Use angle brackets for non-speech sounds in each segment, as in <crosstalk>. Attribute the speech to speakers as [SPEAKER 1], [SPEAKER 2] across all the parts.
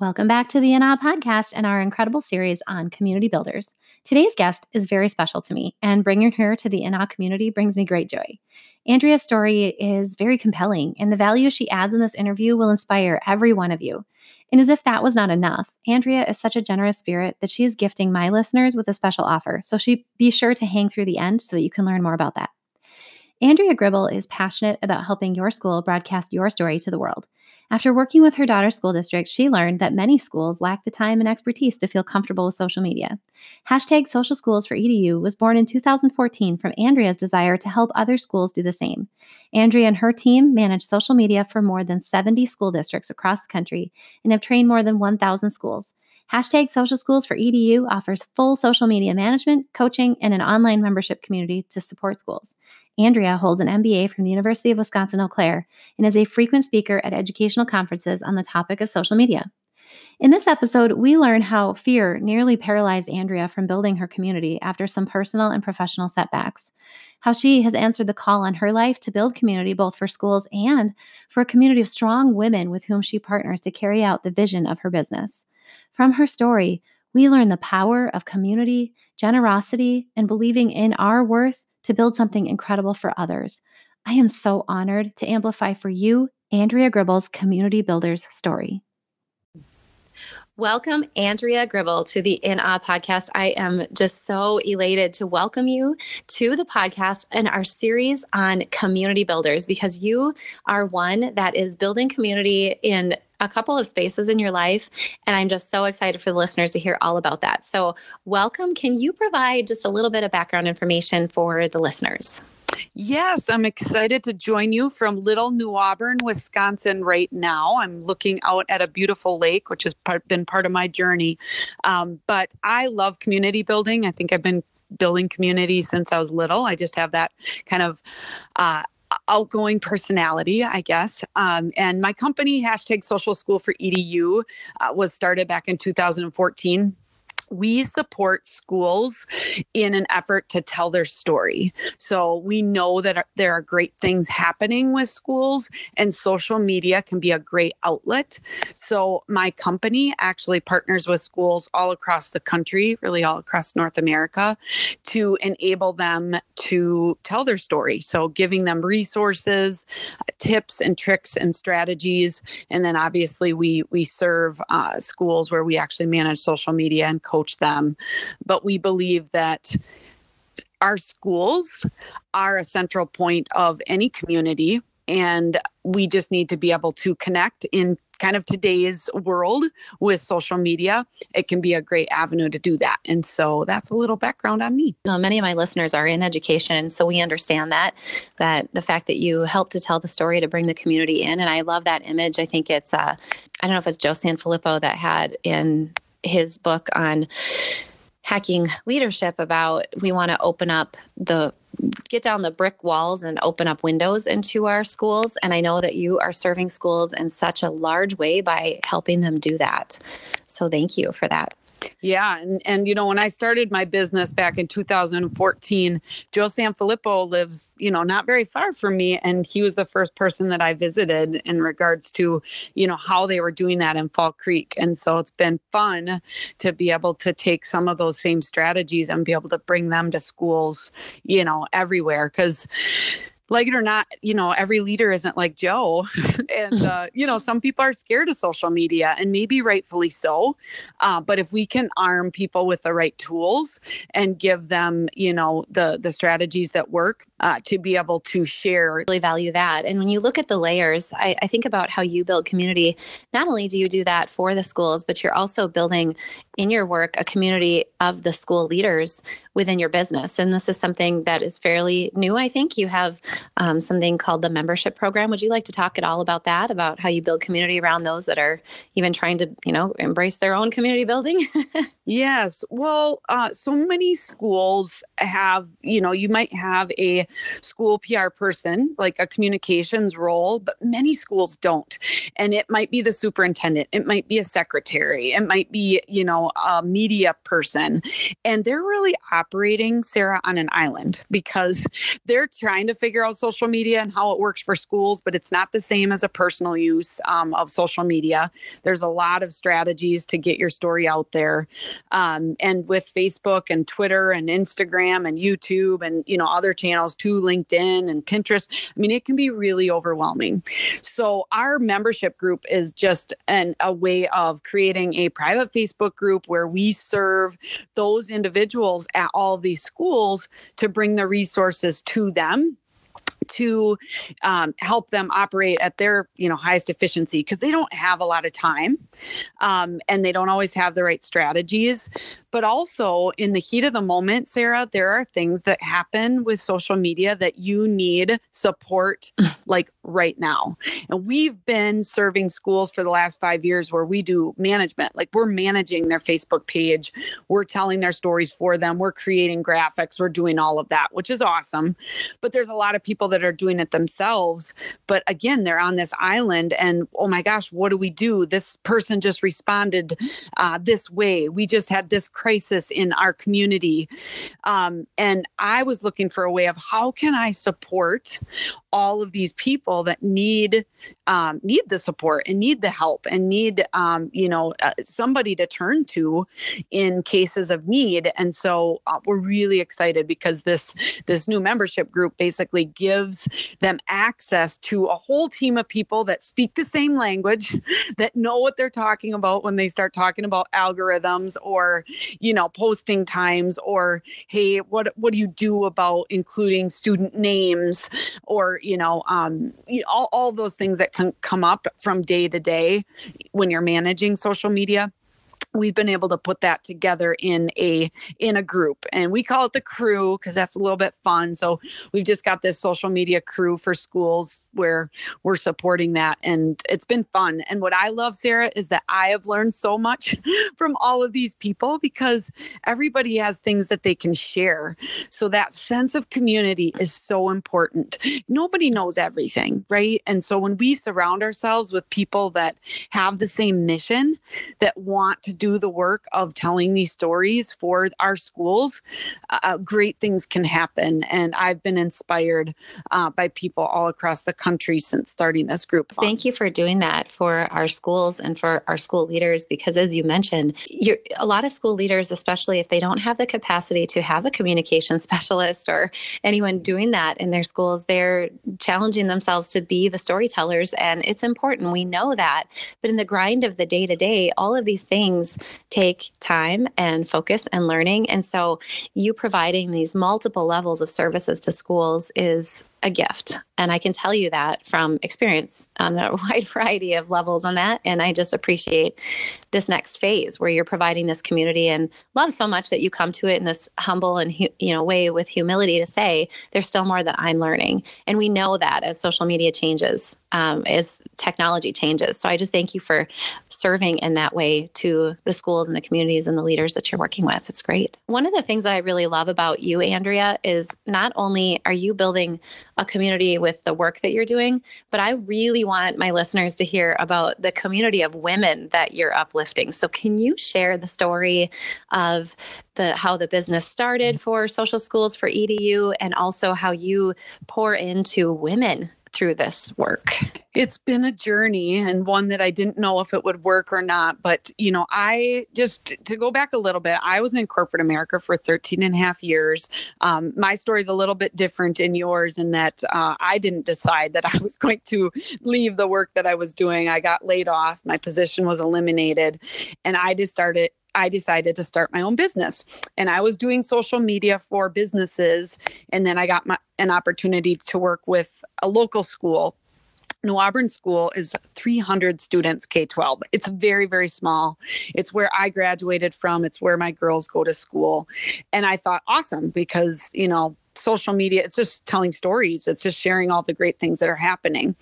[SPEAKER 1] Welcome back to the In Awe podcast and our incredible series on community builders. Today's guest is very special to me, and bringing her to the In Awe community brings me great joy. Andrea's story is very compelling, and the value she adds in this interview will inspire every one of you. And as if that was not enough, Andrea is such a generous spirit that she is gifting my listeners with a special offer. So she be sure to hang through the end so that you can learn more about that. Andrea Gribble is passionate about helping your school broadcast your story to the world. After working with her daughter's school district, she learned that many schools lack the time and expertise to feel comfortable with social media. Hashtag Social Schools for EDU was born in 2014 from Andrea's desire to help other schools do the same. Andrea and her team manage social media for more than 70 school districts across the country and have trained more than 1,000 schools. Hashtag Social Schools for EDU offers full social media management, coaching, and an online membership community to support schools. Andrea holds an MBA from the University of Wisconsin Eau Claire and is a frequent speaker at educational conferences on the topic of social media. In this episode, we learn how fear nearly paralyzed Andrea from building her community after some personal and professional setbacks, how she has answered the call on her life to build community both for schools and for a community of strong women with whom she partners to carry out the vision of her business. From her story, we learn the power of community, generosity, and believing in our worth to build something incredible for others. I am so honored to amplify for you Andrea Gribble's Community Builders story. Welcome, Andrea Gribble, to the In Awe podcast. I am just so elated to welcome you to the podcast and our series on community builders because you are one that is building community in a couple of spaces in your life. And I'm just so excited for the listeners to hear all about that. So, welcome. Can you provide just a little bit of background information for the listeners?
[SPEAKER 2] Yes, I'm excited to join you from Little New Auburn, Wisconsin, right now. I'm looking out at a beautiful lake, which has part, been part of my journey. Um, but I love community building. I think I've been building community since I was little. I just have that kind of uh, outgoing personality, I guess. Um, and my company, hashtag Social School for EDU, uh, was started back in 2014 we support schools in an effort to tell their story. So we know that there are great things happening with schools, and social media can be a great outlet. So my company actually partners with schools all across the country, really all across North America, to enable them to tell their story. So giving them resources, tips, and tricks and strategies, and then obviously we we serve uh, schools where we actually manage social media and coach coach them. But we believe that our schools are a central point of any community. And we just need to be able to connect in kind of today's world with social media, it can be a great avenue to do that. And so that's a little background on me.
[SPEAKER 1] You know, many of my listeners are in education, so we understand that that the fact that you help to tell the story to bring the community in, and I love that image. I think it's uh, I don't know if it's Joe Sanfelippo that had in his book on hacking leadership about we want to open up the get down the brick walls and open up windows into our schools. And i know that you are serving schools in such a large way by helping them do that. So thank you for that
[SPEAKER 2] yeah, and and you know when I started my business back in 2014, Joe Sanfelippo lives you know not very far from me, and he was the first person that I visited in regards to you know how they were doing that in Fall Creek, and so it's been fun to be able to take some of those same strategies and be able to bring them to schools, you know, everywhere. Because like it or not, you know, every leader isn't like Joe. <laughs> and, <laughs> uh, you know, some people are scared of social media and maybe rightfully so. Uh, but if we can arm people with the right tools and give them, you know, the, the strategies that work uh, to be able to share.
[SPEAKER 1] Really value that. And when you look at the layers, I, I think about how you build community. Not only do you do that for the schools, but you're also building in your work a community of the school leaders within your business. And this is something that is fairly new, I think. You have um, something called the membership program. Would you like to talk at all about that, about how you build community around those that are even trying to, you know, embrace their own community building? <laughs>
[SPEAKER 2] yes. Well, uh, so many schools have, you know, you might have a school PR person, like a communications role, but many schools don't. And it might be the superintendent, it might be a secretary, it might be, you know, a media person. And they're really operating, Sarah, on an island because <laughs> they're trying to figure out social media and how it works for schools, but it's not the same as a personal use um, of social media. There's a lot of strategies to get your story out there. Um, and with Facebook and Twitter and Instagram and YouTube and, you know, other channels too, LinkedIn and Pinterest, I mean, it can be really overwhelming. So our membership group is just an, a way of creating a private Facebook group where we serve those individuals at all these schools to bring the resources to them to um, help them operate at their you know highest efficiency because they don't have a lot of time um, and they don't always have the right strategies but also in the heat of the moment sarah there are things that happen with social media that you need support like right now. And we've been serving schools for the last five years where we do management. Like we're managing their facebook page. We're telling their stories for them. We're creating graphics. We're doing all of that which is awesome. But there's a lot of people that are doing it themselves. But again they're on this island and oh my gosh what do we do? This person just responded uh, this way. We just had this crisis in our community. Um, and I was looking for a way of how can I support all of these people that need um, need the support and need the help and need um, you know uh, somebody to turn to in cases of need. And so uh, we're really excited because this this new membership group basically gives them access to a whole team of people that speak the same language <laughs> that know what they're talking about when they start talking about algorithms or you know posting times or hey what what do you do about including student names or you know, um, all, all those things that can come up from day to day when you're managing social media we've been able to put that together in a in a group. And we call it the crew because that's a little bit fun. So we've just got this social media crew for schools where we're supporting that and it's been fun. And what i love sarah is that i have learned so much <laughs> from all of these people because everybody has things that they can share. So that sense of community is so important. Nobody knows everything right? And so when we surround ourselves with people that have the same mission that want to do the work of telling these stories for our schools, uh, uh, great things can happen. And I've been inspired uh, by people all across the country since starting this group.
[SPEAKER 1] Thank you for doing that for our schools and for our school leaders, because as you mentioned, a lot of school leaders, especially if they don't have the capacity to have a communication <laughs> specialist or anyone doing that in their schools, they're challenging themselves to be the storytellers. And it's important. We know that. But in the grind of the day to day, all of these things take time and focus and learning. And so, you providing these multiple levels of services to schools is a gift. And I can tell you that from experience on <laughs> a wide variety of levels on that. And I just appreciate this next phase where you're providing this community and love so much that you come to it in this humble and you know way with humility to say there's still more that I'm learning. And we know that as social media changes, um, as technology changes. So I just thank you for serving in that way to the schools and the communities and the leaders that you're working with. It's great. One of the things that I really love about you, Andrea, is not only are you building a community with the work that you're doing, but I really want my listeners to hear about the community of women that you're uplifting. So can you share the story of the how the business started mm-hmm. for social schools for EDU and also how you pour into women through this work?
[SPEAKER 2] It's been a journey and one that I didn't know if it would work or not. But, you know, I just to go back a little bit, I was in corporate America for 13 and a half years. Um, my story is a little bit different in yours in that uh, I didn't decide that <laughs> I was going to leave the work that I was doing. I got laid off, my position was eliminated, and I just started I decided to start my own business. And I was doing social media for businesses. And then I got my, an opportunity to work with a local school New Auburn School is 300 students K 12. It's very, very small. It's where I graduated from, it's where my girls go to school. And I thought, awesome, because, you know, social media, it's just telling stories, it's just sharing all the great things that are happening.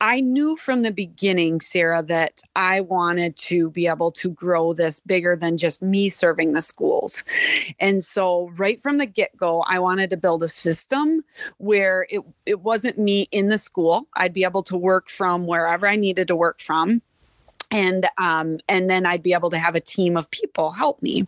[SPEAKER 2] I knew from the beginning, Sarah, that I wanted to be able to grow this bigger than just me serving the schools. And so, right from the get go, I wanted to build a system where it, it wasn't me in the school. I'd be able to work from wherever I needed to work from and um, and then I'd be able to have a team of people help me.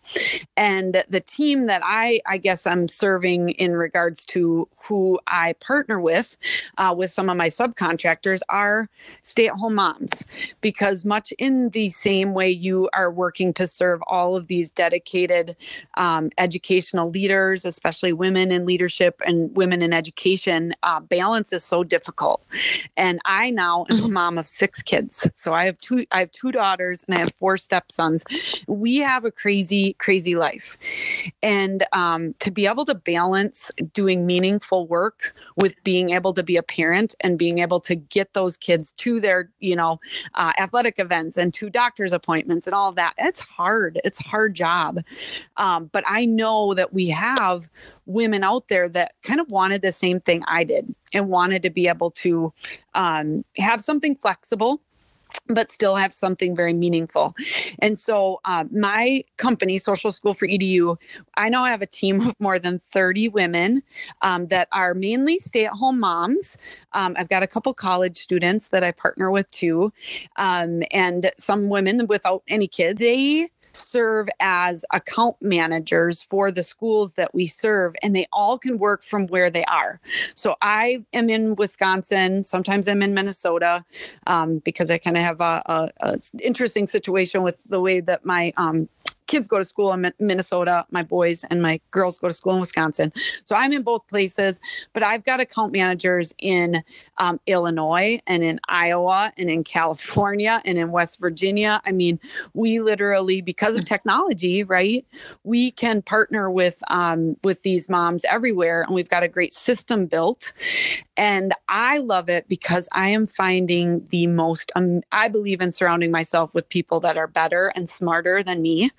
[SPEAKER 2] And the team that I I guess I'm serving in regards to who I partner with, uh, with some of my subcontractors, are stay-at-home moms, because much in the same way you are working to serve all of these dedicated um, educational leaders, especially women in leadership and women in education, uh, balance is so difficult. And I now am a mm-hmm. mom of six kids, so I have two. I have have two daughters and I have four stepsons. We have a crazy, crazy life. And um, to be able to balance doing meaningful work with being able to be a parent and being able to get those kids to their, you know, uh, athletic events and to doctor's appointments and all of that, it's hard. It's a hard job. Um, but I know that we have women out there that kind of wanted the same thing I did and wanted to be able to um, have something flexible but still have something very meaningful. And so, uh, my company, Social School for EDU, I now have a team of more than 30 women um, that are mainly stay at home moms. Um, I've got a couple college students that I partner with too, um, and some women without any kids. They serve as account managers for the schools that we serve, and they all can work from where they are. So I am in Wisconsin. Sometimes I'm in Minnesota um, because I kind of have a, a, a, interesting situation with the way that my um, kids go to school in Minnesota, my boys and my girls go to school in Wisconsin. So I'm in both places, but I've got account managers in um, Illinois and in Iowa and in California and in West Virginia. I mean, we literally, because of technology, right, we can partner with um, with these moms everywhere, and we've got a great system built. And I love it because I am finding the most, um, I believe in surrounding myself with people that are better and smarter than me,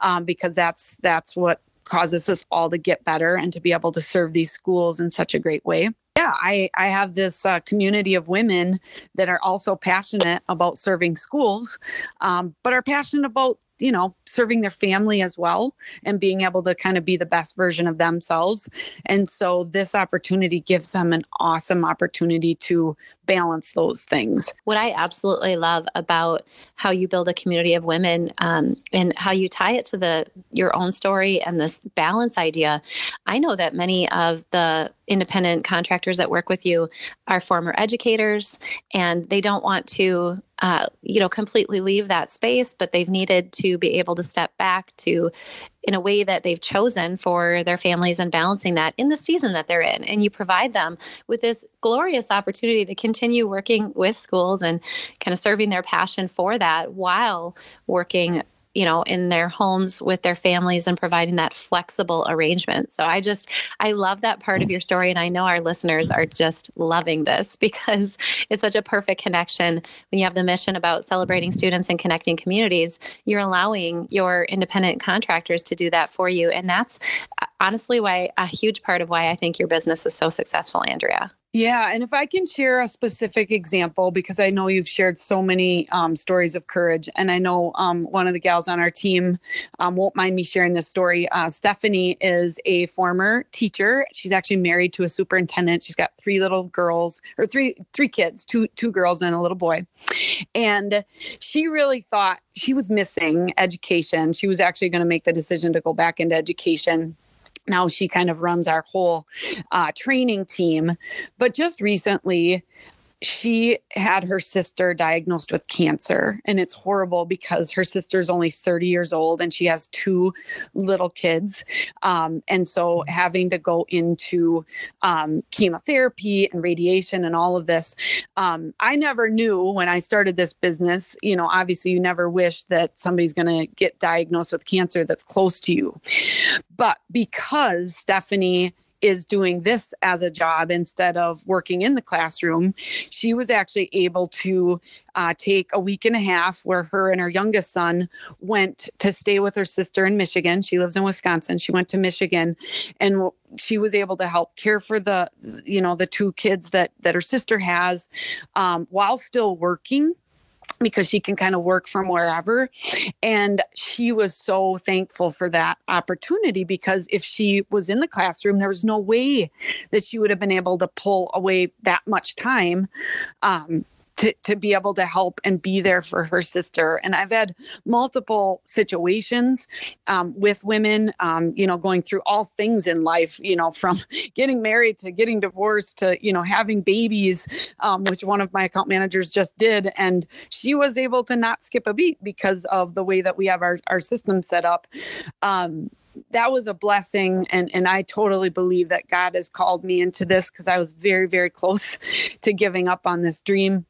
[SPEAKER 2] um, because that's, that's what causes us all to get better and to be able to serve these schools in such a great way. Yeah, I, I have this uh, community of women that are also passionate about serving schools, um, but are passionate about you know, serving their family as well and being able to kind of be the best version of themselves. And so this opportunity gives them an awesome opportunity to balance those things.
[SPEAKER 1] What I absolutely love about how you build a community of women um, and how you tie it to the your own story and this balance idea. I know that many of the independent contractors that work with you are former educators and they don't want to uh, you know completely leave that space but they've needed to be able to step back to in a way that they've chosen for their families and balancing that in the season that they're in. And you provide them with this glorious opportunity to continue working with schools and kind of serving their passion for that while working you know in their homes with their families and providing that flexible arrangement. So i just i love that part of your story and i know our listeners are just loving this <laughs> because it's such a perfect connection. When you have the mission about celebrating students and connecting communities you're allowing your independent contractors to do that for you. And that's uh, honestly why a huge part of why i think your business is so successful andrea
[SPEAKER 2] yeah. And if I can share a specific example, because I know you've shared so many um, stories of courage, and I know um, one of the gals on our team um, won't mind me sharing this story. Uh, Stephanie is a former teacher. She's actually married to a superintendent. She's got three little girls, or three three kids, two two girls and a little boy. And she really thought she was missing education. She was actually going to make the decision to go back into education now she kind of runs our whole uh, training team. But just recently, she had her sister diagnosed with cancer and it's horrible because her sister's only 30 years old and she has two little kids. Um, and so having to go into um, chemotherapy and radiation and all of this um, i never knew when i started this business you know obviously you never wish that somebody's going to get diagnosed with cancer that's close to you. But because stephanie is doing this as a job instead of working in the classroom, she was actually able to uh, take a week and a half where her and her youngest son went to stay with her sister in Michigan. She lives in Wisconsin. She went to Michigan and she was able to help care for the, you know, the two kids that, that her sister has um, while still working because she can kind of work from wherever. And she was so thankful for that opportunity because if she was in the classroom, there was no way that she would have been able to pull away that much time. Um, to, to be able to help and be there for her sister. And I've had multiple situations um, with women, um, you know, going through all things in life, you know, from <laughs> getting married to getting divorced to, you know, having babies, um, which one of my account managers just did. And she was able to not skip a beat because of the way that we have our, our system set up um, that was a blessing and and I totally believe that God has called me into this because I was very very close to giving up on this dream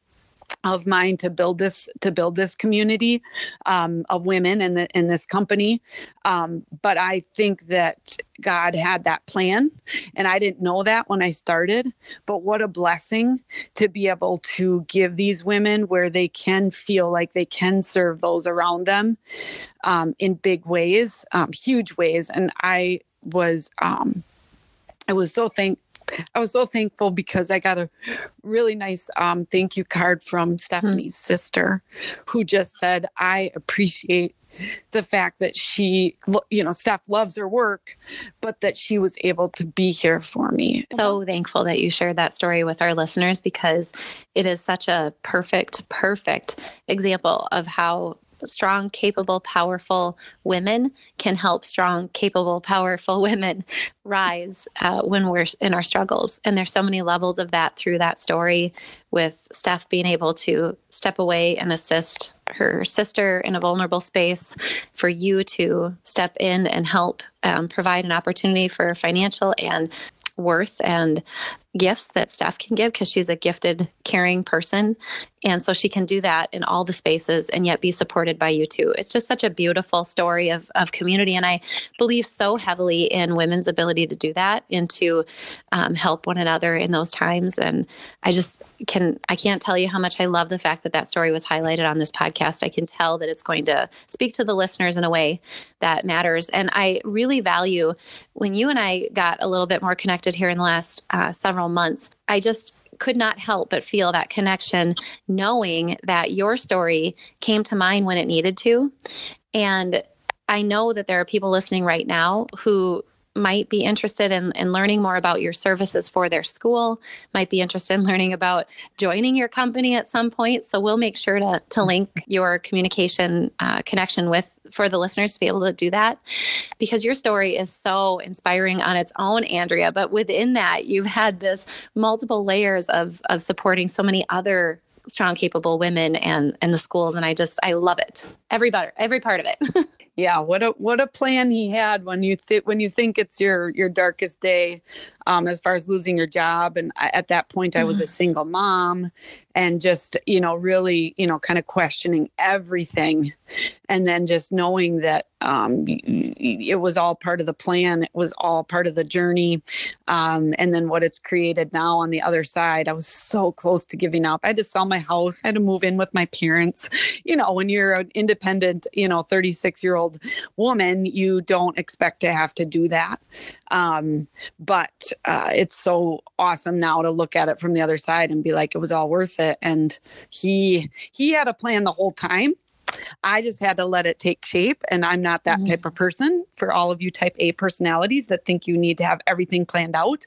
[SPEAKER 2] of mine to build this to build this community um, of women in the, in this company. Um, but i think that god had that plan and i didn't know that when i started. But what a blessing to be able to give these women where they can feel like they can serve those around them um, in big ways um, huge ways. And i was um, i was so thank I was so thankful because I got a really nice um, thank you card from Stephanie's mm-hmm. sister, who just said, "I appreciate." the fact that she you know steph loves her work but that she was able to be here for me
[SPEAKER 1] so thankful that you shared that story with our listeners because it is such a perfect perfect example of how strong, capable, powerful women can help strong, capable, powerful <laughs> women rise uh, when we're in our struggles. And there's so many levels of that through that story, with Steph being able to step away and assist her sister in a vulnerable space, for you to step in and help um, provide an opportunity for financial and worth and gifts that Steph can give because she's a gifted, caring person. And so she can do that in all the spaces and yet be supported by you too. It's just such a beautiful story of, of community. And I believe so heavily in women's ability to do that and to um, help one another in those times. And I just can, I can't tell you how much I love the fact that that story was highlighted on this podcast. I can tell that it's going to speak to the listeners in a way that matters. And I really value when you and I got a little bit more connected here in the last uh, several months, I just could not help but feel that connection, knowing that your story came to mind when it needed to. And I know that there are people listening right now who might be interested in, in learning more about your services for their school, might be interested in learning about joining your company at some point. So we'll make sure to, to link your communication uh, connection with for the listeners to be able to do that because your story is so inspiring on its own andrea but within that you've had this multiple layers of of supporting so many other strong capable women and and the schools and i just i love it every part every part of it <laughs>
[SPEAKER 2] yeah what a what a plan he had when you think when you think it's your your darkest day um, as far as losing your job and I, at that point i was a mm. single mom and just you know really you know kind of questioning everything and then just knowing that um, it was all part of the plan. It was all part of the journey. Um, and then what it's created now on the other side i was so close to giving up. I had to sell my house. I had to move in with my parents. You know when you're an independent you know 36 year old woman you don't expect to have to do that. Um, but uh, it's so awesome now to look at it from the other side and be like, it was all worth it. And he he had a plan the whole time. I just had to let it take shape. And I'm not that mm-hmm. type of person for all of you type A personalities that think you need to have everything planned out.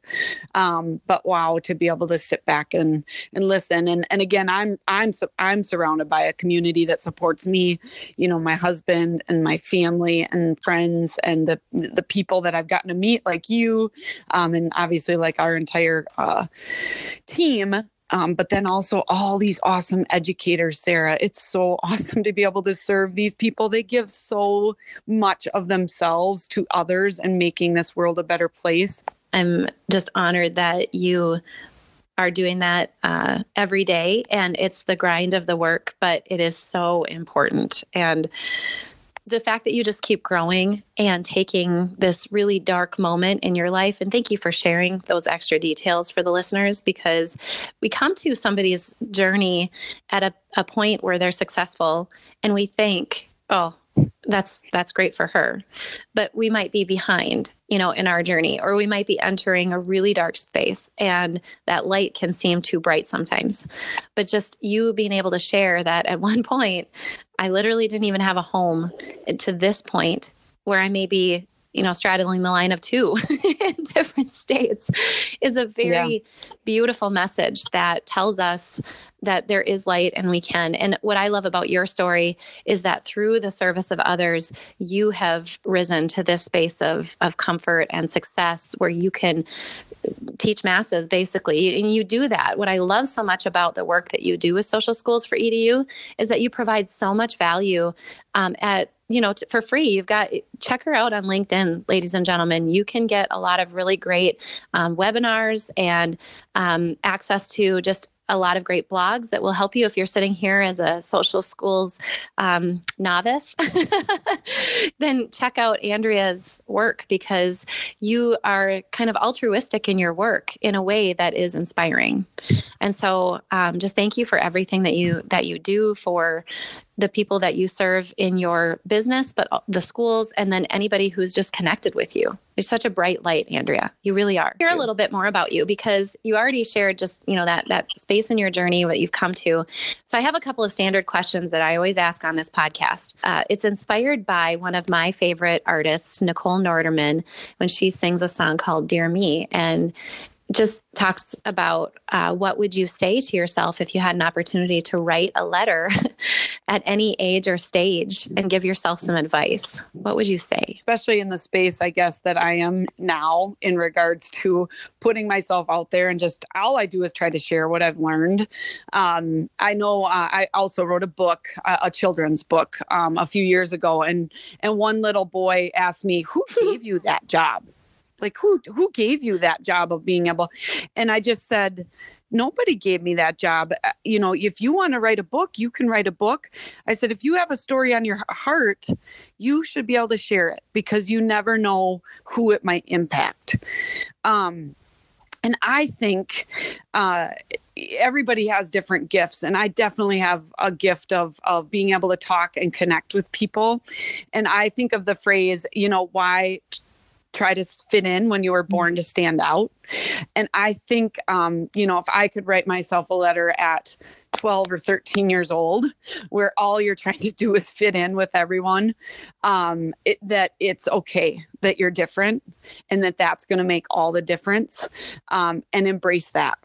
[SPEAKER 2] Um, but wow, to be able to sit back and, and listen. And, and again, I'm, I'm, I'm surrounded by a community that supports me, you know, my husband and my family and friends and the, the people that I've gotten to meet like you. Um, and obviously like our entire, uh, team um, but then also all these awesome educators, Sarah. It's so <laughs> awesome to be able to serve these people. They give so much of themselves to others and making this world a better place.
[SPEAKER 1] I'm just honored that you are doing that uh, every day and it's the grind of the work but it is so important and the fact that you just keep growing and taking this really dark moment in your life. And thank you for sharing those extra details for the listeners because we come to somebody's journey at a, a point where they're successful and we think, oh, that's that's great for her but we might be behind you know in our journey or we might be entering a really dark space and that light can seem too bright sometimes but just you being able to share that at <laughs> one point i literally didn't even have a home to this point where i may be you know straddling the line of two <laughs> in different states is a very yeah. beautiful message that tells us that there is light and we can and what i love about your story is that through the service of others you have risen to this space of of comfort and success where you can teach masses basically and you do that what i love so much about the work that you do with social schools for edu is that you provide so much value um, at you know, t- for free. You've got, check her out on LinkedIn, ladies and gentlemen. You can get a lot of really great um, webinars and um, access to just a lot of great blogs that will help you if you're sitting here as a social schools um, novice. <laughs> then check out Andrea's work because you are kind of altruistic in your work in a way that is inspiring. And so, um, just thank you for everything that you that you do for the people that you serve in your business, but the schools, and then anybody who's just connected with you. You're such a bright light, Andrea. You really are. Hear a little bit more about you because you already shared just you know that that space in your journey what you've come to. So I have a couple of standard questions that I always ask on this podcast. Uh, it's inspired by one of my favorite artists, Nichole Nordeman, when she sings a song called "Dear Me," and just talks about uh, what would you say to yourself if you had an opportunity to write a letter <laughs> at any age or stage and give yourself some advice? What would you say?
[SPEAKER 2] Especially in the space i guess that i am now in regards to putting myself out there and just all i do is try to share what i've learned. Um, i know uh, i also wrote a book a children's book um, a few years ago and and one little boy asked me who gave you that job like who who gave you that job of being able and i just said nobody gave me that job. Uh, you know if you want to write a book you can write a book. I said if you have a story on your heart you should be able to share it because you never know who it might impact. Um and i think uh everybody has different gifts and i definitely have a gift of of being able to talk and connect with people. And i think of the phrase you know why try to fit in when you were born to stand out. And I think, um, you know, if I could write myself a letter at 12 or 13 years old, where all you're trying to do is fit in with everyone, um, it, that it's okay that you're different and that that's going to make all the difference um, and embrace that.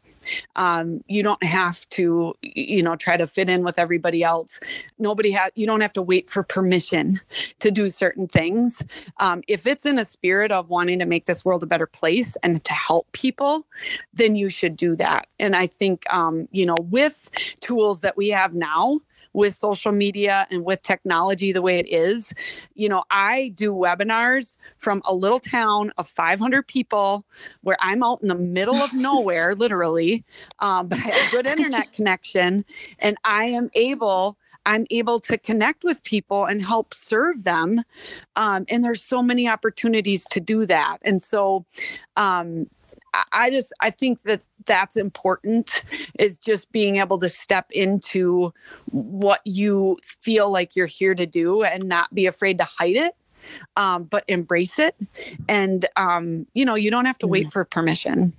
[SPEAKER 2] Um, you don't have to, you know, try to fit in with everybody else. Nobody has, you don't have to wait for permission to do certain things. Um, if it's in a spirit of wanting to make this world a better place and to help people, then you should do that. And I think, um, you know, with tools that we have now, with social media and with technology the way it is. You know, I do webinars from a little town of 500 people where I'm out in the middle of nowhere, <laughs> literally, um, but I have a good internet connection and I am able. I'm able to connect with people and help serve them. Um, and there's so many opportunities to do that. And so um, I just I think that that's important is just being able to step into what you feel like you're here to do and not be afraid to hide it um, but embrace it and um, you know you don't have to wait mm. for permission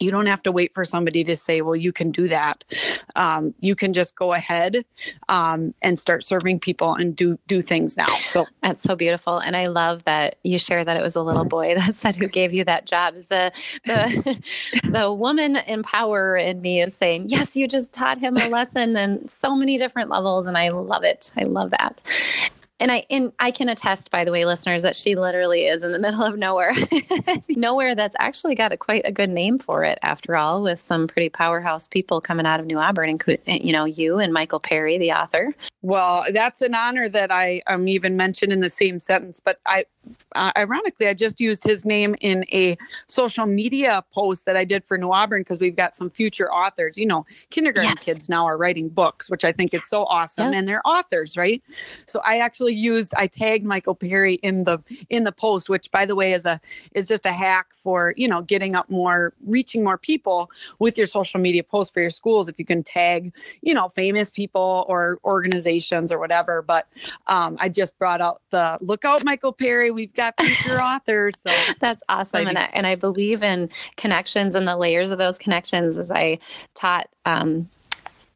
[SPEAKER 2] you don't have to wait for somebody to say well you can do that. Um, you can just go ahead um, and start serving people and do do things now. So
[SPEAKER 1] that's so beautiful. And i love that you share that it was a little boy <laughs> that said who gave you that job. The the <laughs> the woman in power in me is saying yes you just taught him a lesson and so many different levels. And i love it. I love that and I and I can attest, by the way, listeners, that she literally is in the <laughs> middle of nowhere, <laughs> nowhere that's actually got a quite a good name for it, after all, with some pretty powerhouse people coming out of New Auburn, including you know you and Michael Perry, the author.
[SPEAKER 2] Well, that's an honor that I am um, even mentioned in the same sentence. But I, uh, ironically, I just used his name in a social media post that I did for New Auburn because we've got some future authors. You know, kindergarten yes. kids now are writing books, which I think is so awesome, and they're authors, right? So I actually actually used I tagged Michael Perry in the in the post, which by the way is a is just a hack for you know getting up more, reaching more people with your social media posts for your schools. If you can tag you know famous people or organizations or whatever. But um, I just brought out the look out Michael Perry. We've got future <laughs> authors. So
[SPEAKER 1] that's awesome, and I, and I believe in connections and the layers of those connections. As I taught. Um,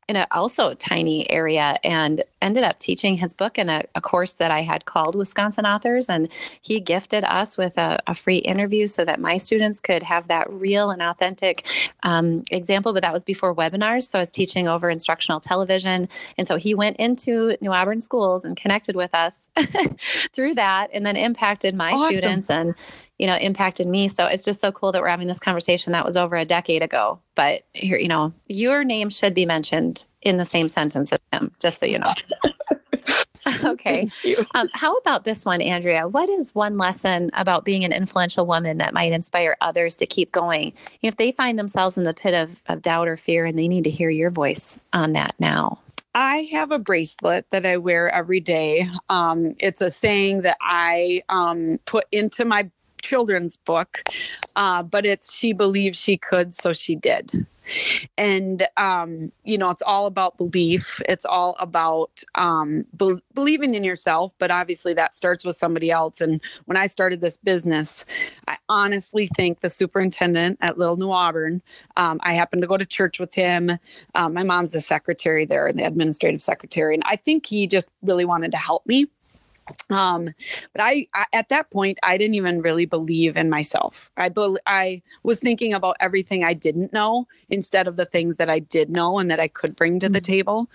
[SPEAKER 1] in a also tiny area and ended up teaching his book in a, a, course that I had called Wisconsin Authors. And he gifted us with a, a free interview so that my students could have that real and authentic um, example. But that was before webinars. So I was teaching over instructional television. And so he went into New Auburn schools and connected with us <laughs> through that and then impacted my awesome. students and you know, impacted me. So it's just so cool that we're having this conversation that was over a decade ago. But here, you know, your name should be mentioned in the same sentence as him, just so you know. <laughs> okay. Um, how about this one, Andrea? What is one lesson about being an influential woman that might inspire others to keep going? If they find themselves in the pit of, of doubt or fear and they need to hear your voice on that now.
[SPEAKER 2] I have a bracelet that I wear every day. Um, it's a saying that I um, put into my children's book, uh, but it's she believed she could, so she did. And, um, you know, it's all about belief. It's all about um, be- believing in yourself, but obviously that starts with somebody else. And when I started this business, I honestly think the superintendent at Little New Auburn, um, I happened to go to church with him. Um, my mom's the secretary there, the administrative secretary. And I think he just really wanted to help me um but I, I, at that point i didn't even really believe in myself. I be, i was thinking about everything i didn't know instead of the things that i did know and that i could bring to mm-hmm. the table.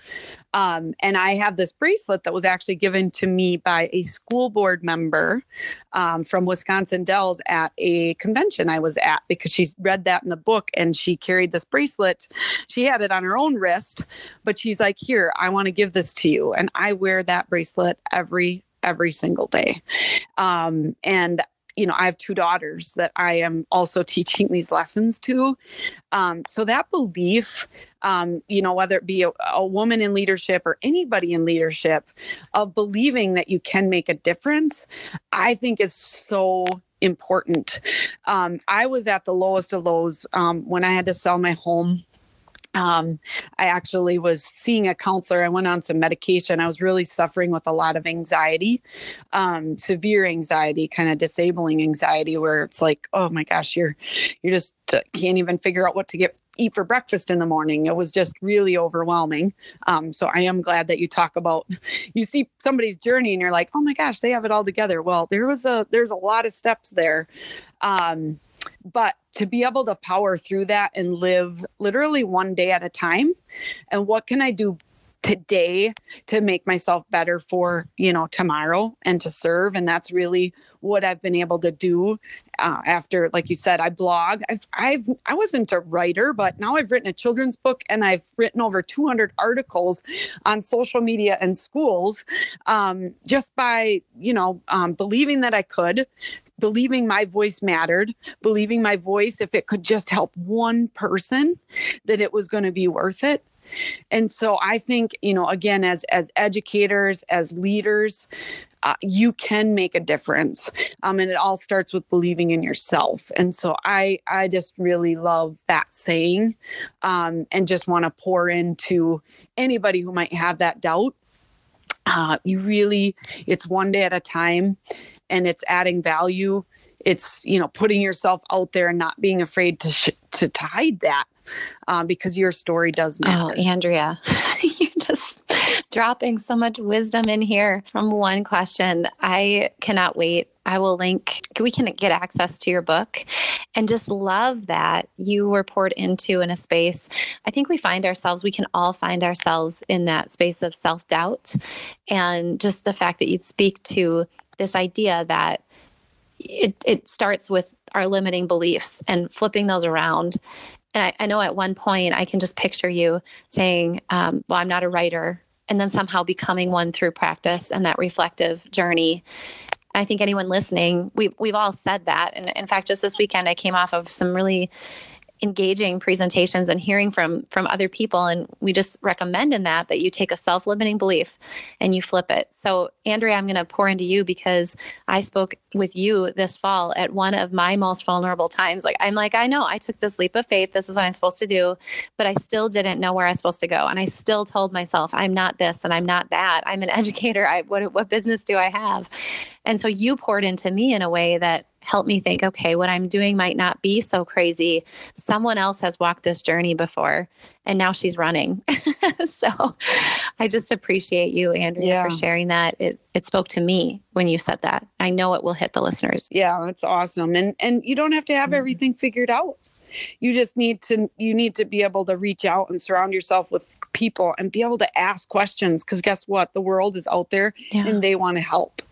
[SPEAKER 2] Um and i have this bracelet that was actually given to me by a school board member um, from wisconsin dells at a convention i was at because she read that in the book and she carried this bracelet. She had it on her own wrist but she's like here i want to give this to you. And i wear that bracelet every every single day. Um, and you know, I have two daughters that I am also <laughs> teaching these lessons to. Um, so that belief, um, you know, whether it be a, a, woman in leadership or anybody in leadership, of believing that you can make a difference, I think is so important. Um, I was at the lowest of lows um, when I had to sell my home um, I actually was seeing a counselor. I went on some medication. I was really suffering with a lot of anxiety, um, severe anxiety, kind of disabling anxiety, where it's like, oh my gosh, you're you just uh, can't even figure out what to get eat for breakfast in the morning. It was just really overwhelming. Um, so I am glad that you talk about <laughs> you see somebody's journey and you're like, oh my gosh, they have it all together. Well, there was a there's a lot of steps there. Um, but to be able to power through that and live literally one day at a time and what can i do today to make myself better for you know tomorrow and to serve? And that's really what i've been able to do uh, after like you said i blog. I've, I've i wasn't a writer but now i've written a children's book and i've written over 200 articles on social media and schools um, just by you know um, believing that i could believing my voice mattered believing my voice if it could just help one person that it was going to be worth it. And so i think you know again as as educators as leaders uh, you can make a difference um, and it all starts with believing in yourself. And so i i just really love that saying um, and just want to pour into anybody who might have that doubt. Uh, you really it's one day at a time and it's adding value. It's you know putting yourself out there and not being afraid to sh- to, to hide that um, because your story does oh, matter.
[SPEAKER 1] Oh, Andrea, <laughs> <laughs> dropping so much wisdom in here from one question. I cannot wait. I will link, we can get access to your book and just love that you were poured into in a space. I think we find ourselves, we can all find ourselves in that space of self doubt. And just the fact that you'd speak to this idea that it, it starts with our limiting beliefs and flipping those around and I, I, know at one point I can just picture you saying, um, Well, I'm not a writer, and then somehow becoming one through practice and that reflective journey. And I think anyone listening, we've, we've all said that. And in fact, just this weekend, I came off of some really engaging presentations and hearing from from other people. And we just recommend in that that you take a self-limiting belief and you flip it. So andrea i'm going to pour into you because i spoke with you this fall at one of my most vulnerable times. Like i'm like i know i took this leap of faith. This is what i'm supposed to do but i still didn't know where i was supposed to go. And i still told myself i'm not this and i'm not that. I'm an <laughs> educator. I what, what business do i have? And so you poured into me in a way that help me think, okay, what I'm doing might not be so crazy. Someone else has walked this journey before and now she's running. <laughs> so I just appreciate you, Andrea, yeah. for sharing that. It it spoke to me when you said that. I know it will hit the listeners.
[SPEAKER 2] Yeah, that's awesome. And and you don't have to have mm-hmm. everything figured out. You just need to you need to be able to reach out and surround yourself with people and be able to ask questions because guess what? The world is out there yeah. and they want to help.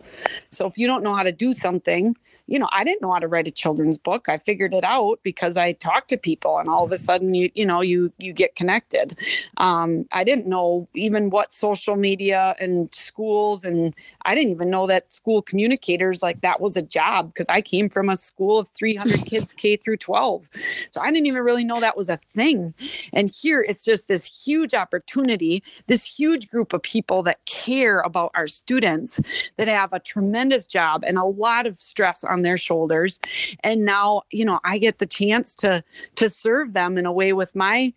[SPEAKER 2] So if you don't know how to do something, you know, I didn't know how to write a children's book. I figured it out because I talked to people and all of a sudden you, you know, you, you get connected. Um, I didn't know even what social media and schools and I didn't even know that school communicators like that was a job because I came from a school of 300 <laughs> kids K through 12. So I didn't even really know that was a thing. And here it's just this huge opportunity, this huge group of people that care about our students that have a tremendous job and a lot of stress on their shoulders and now you know i get the chance to to serve them in a way with my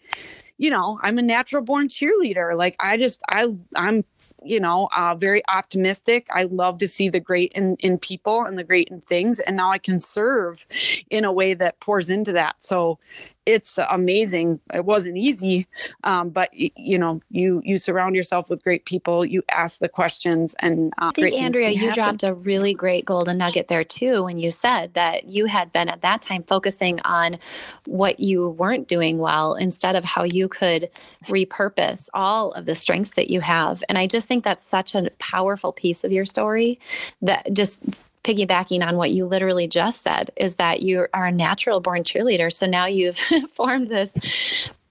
[SPEAKER 2] you know i'm a natural born cheerleader like i just i i'm you know uh, very optimistic. I love to see the great in in people and the great in things and now i can serve in a way that pours into that. So it's amazing. It wasn't easy, um, but you know, you you surround yourself with great people. You ask the questions, and
[SPEAKER 1] uh, I think Andrea, you dropped a really great golden nugget there too when you said that you had been at that time focusing on what you weren't doing well instead of how you could repurpose all of the strengths that you have. And I just think that's such a powerful piece of your story that just piggybacking on what you literally just said is that you are a natural born cheerleader. So now you've <laughs> formed this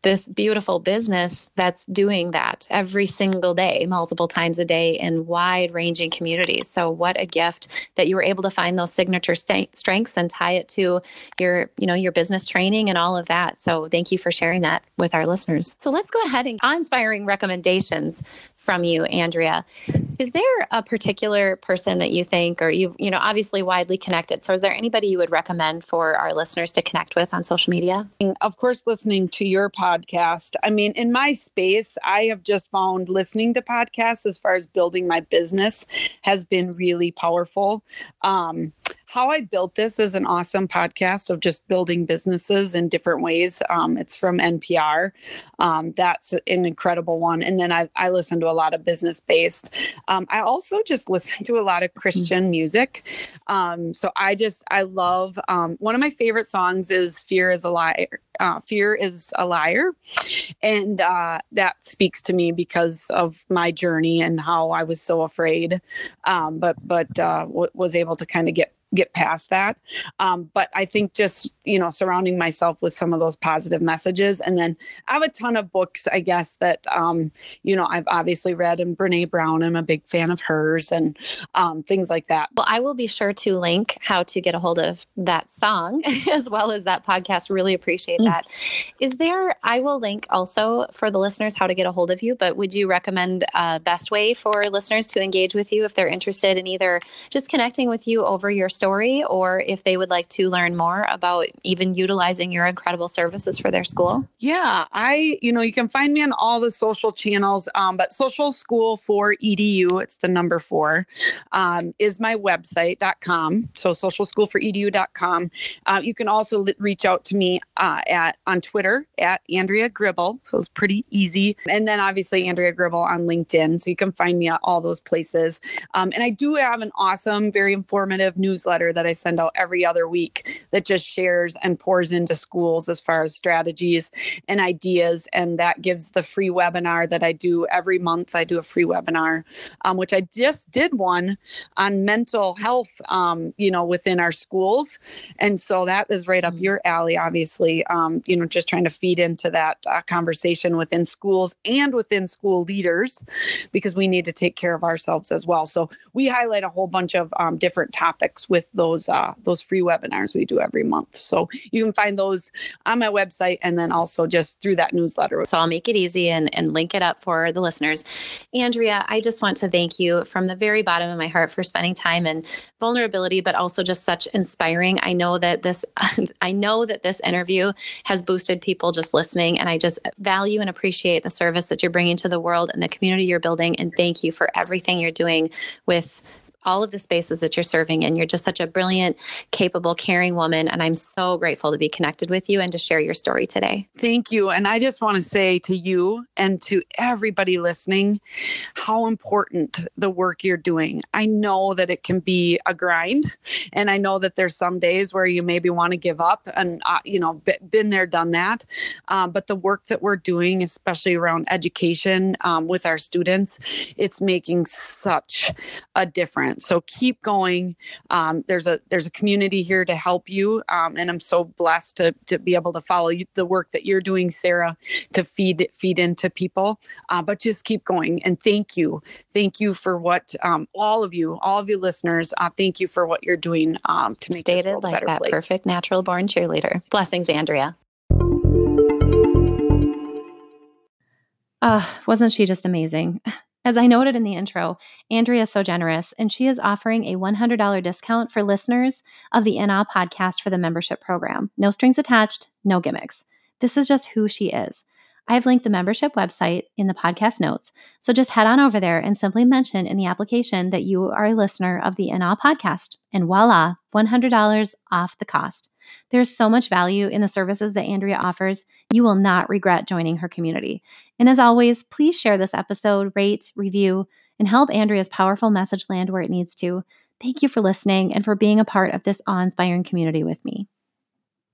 [SPEAKER 1] this beautiful business that's doing that every single day, multiple times a day in wide ranging communities. So what a gift that you were able to find those signature st- strengths and tie it to your, you know, your business training and all of that. So thank you for sharing that with our listeners. So let's go ahead and inspiring recommendations from you, Andrea. Is there a particular person that you think, or you, you know, obviously widely connected. So, is there anybody you would recommend for our listeners to connect with on social media?
[SPEAKER 2] Of course, listening to your podcast. I mean, in my space, I have just found listening to podcasts as far as building my business has been really powerful. Um, how I built this is an awesome podcast of just building businesses in different ways. Um, it's from NPR. Um, that's an incredible one. And then I, I listen to a lot of business based. Um, I also just <laughs> listen to a lot of Christian music. Um, so I just, I love um, one of my favorite songs is Fear is a Liar. Uh, Fear is a Liar. And uh, that speaks to me because of my journey and how I was so afraid. Um, but, but uh, w- was able to kind of get get past that. Um, but I think just, you know, surrounding myself with some of those positive messages. And then I have a ton of books, I guess, that, um, you know, I've obviously read and Brene Brown, I'm a big fan of hers and um, things like that.
[SPEAKER 1] Well, I will be sure to link how to get a hold of that song <laughs> as well as that podcast. Really appreciate mm. that. Is there, I will link also for the listeners how to get a hold of you, but would you recommend a best way for listeners to engage with you if they're interested in either just connecting with you over your story or if they would like to learn more about even utilizing your incredible services for their school?
[SPEAKER 2] Yeah, I, you know, you can find me on all the social channels, um, but social school for edu, it's the number four, um, is my website.com. So social school for edu.com. Uh, you can also reach out to me uh, at on Twitter at Andrea Gribble. So it's pretty easy. And then obviously Andrea Gribble on LinkedIn. So you can find me at all those places. Um, and I do have an awesome, very informative newsletter newsletter that I send out every other week that just shares and pours into schools as far as strategies and ideas. And that gives the free webinar that I do every month. I do a free webinar, um, which I just did one on mental health, um, you know, within our schools. And so that is right up mm. your alley, obviously, um, you know, just trying to feed into that uh, conversation within schools and within school leaders because we need to take care of ourselves as well. So we highlight a whole bunch of um, different topics with with those uh, those free webinars we do every month. So you can find those on my website and then also just through that newsletter.
[SPEAKER 1] So I'll make it easy and, and link it up for the listeners. Andrea, I just want to thank you from the very bottom of my heart for spending time and vulnerability, but also just such inspiring. I know that this <laughs> I know that this interview has boosted people just listening, and I just value and appreciate the service that you're bringing to the world and the community you're building. And thank you for everything you're doing with all of the spaces that you're serving in. You're just such a brilliant, capable, caring woman. And I'm so grateful to be connected with you and to share your story today.
[SPEAKER 2] Thank you. And I just want to say to you and to everybody listening how important the work you're doing. I know that it can be a grind. And I know that there's some days where you maybe want to give up and, uh, you know, been there, done that. Um, but the work that we're doing, especially around education um, with our students, it's making such a difference so keep going. Um, there's a there's a community here to help you, um, and I'm so blessed to to be able to follow you, the work that you're doing, Sarah, to feed feed into people. Uh, but just keep going, and thank you, thank you for what um, all of you, all of you listeners, uh, thank you for what you're doing um, to make
[SPEAKER 1] stated like that
[SPEAKER 2] place.
[SPEAKER 1] perfect natural born cheerleader. Blessings, Andrea. Uh, wasn't she just amazing? <laughs> As I noted in the intro, Andrea is so generous, and she is offering a $100 discount for listeners of the NA podcast for the membership program. No strings attached, no gimmicks. This is just who she is. I have linked the membership website in the podcast notes, so just head on over there and simply mention in the application that you are a listener of the NA podcast, and voila, $100 off the cost. There's so much value in the services that Andrea offers. You will not regret joining her community. And as always, please share this episode, rate, review, and help Andrea's powerful message land where it needs to. Thank you for listening and for being a part of this awe inspiring community with me.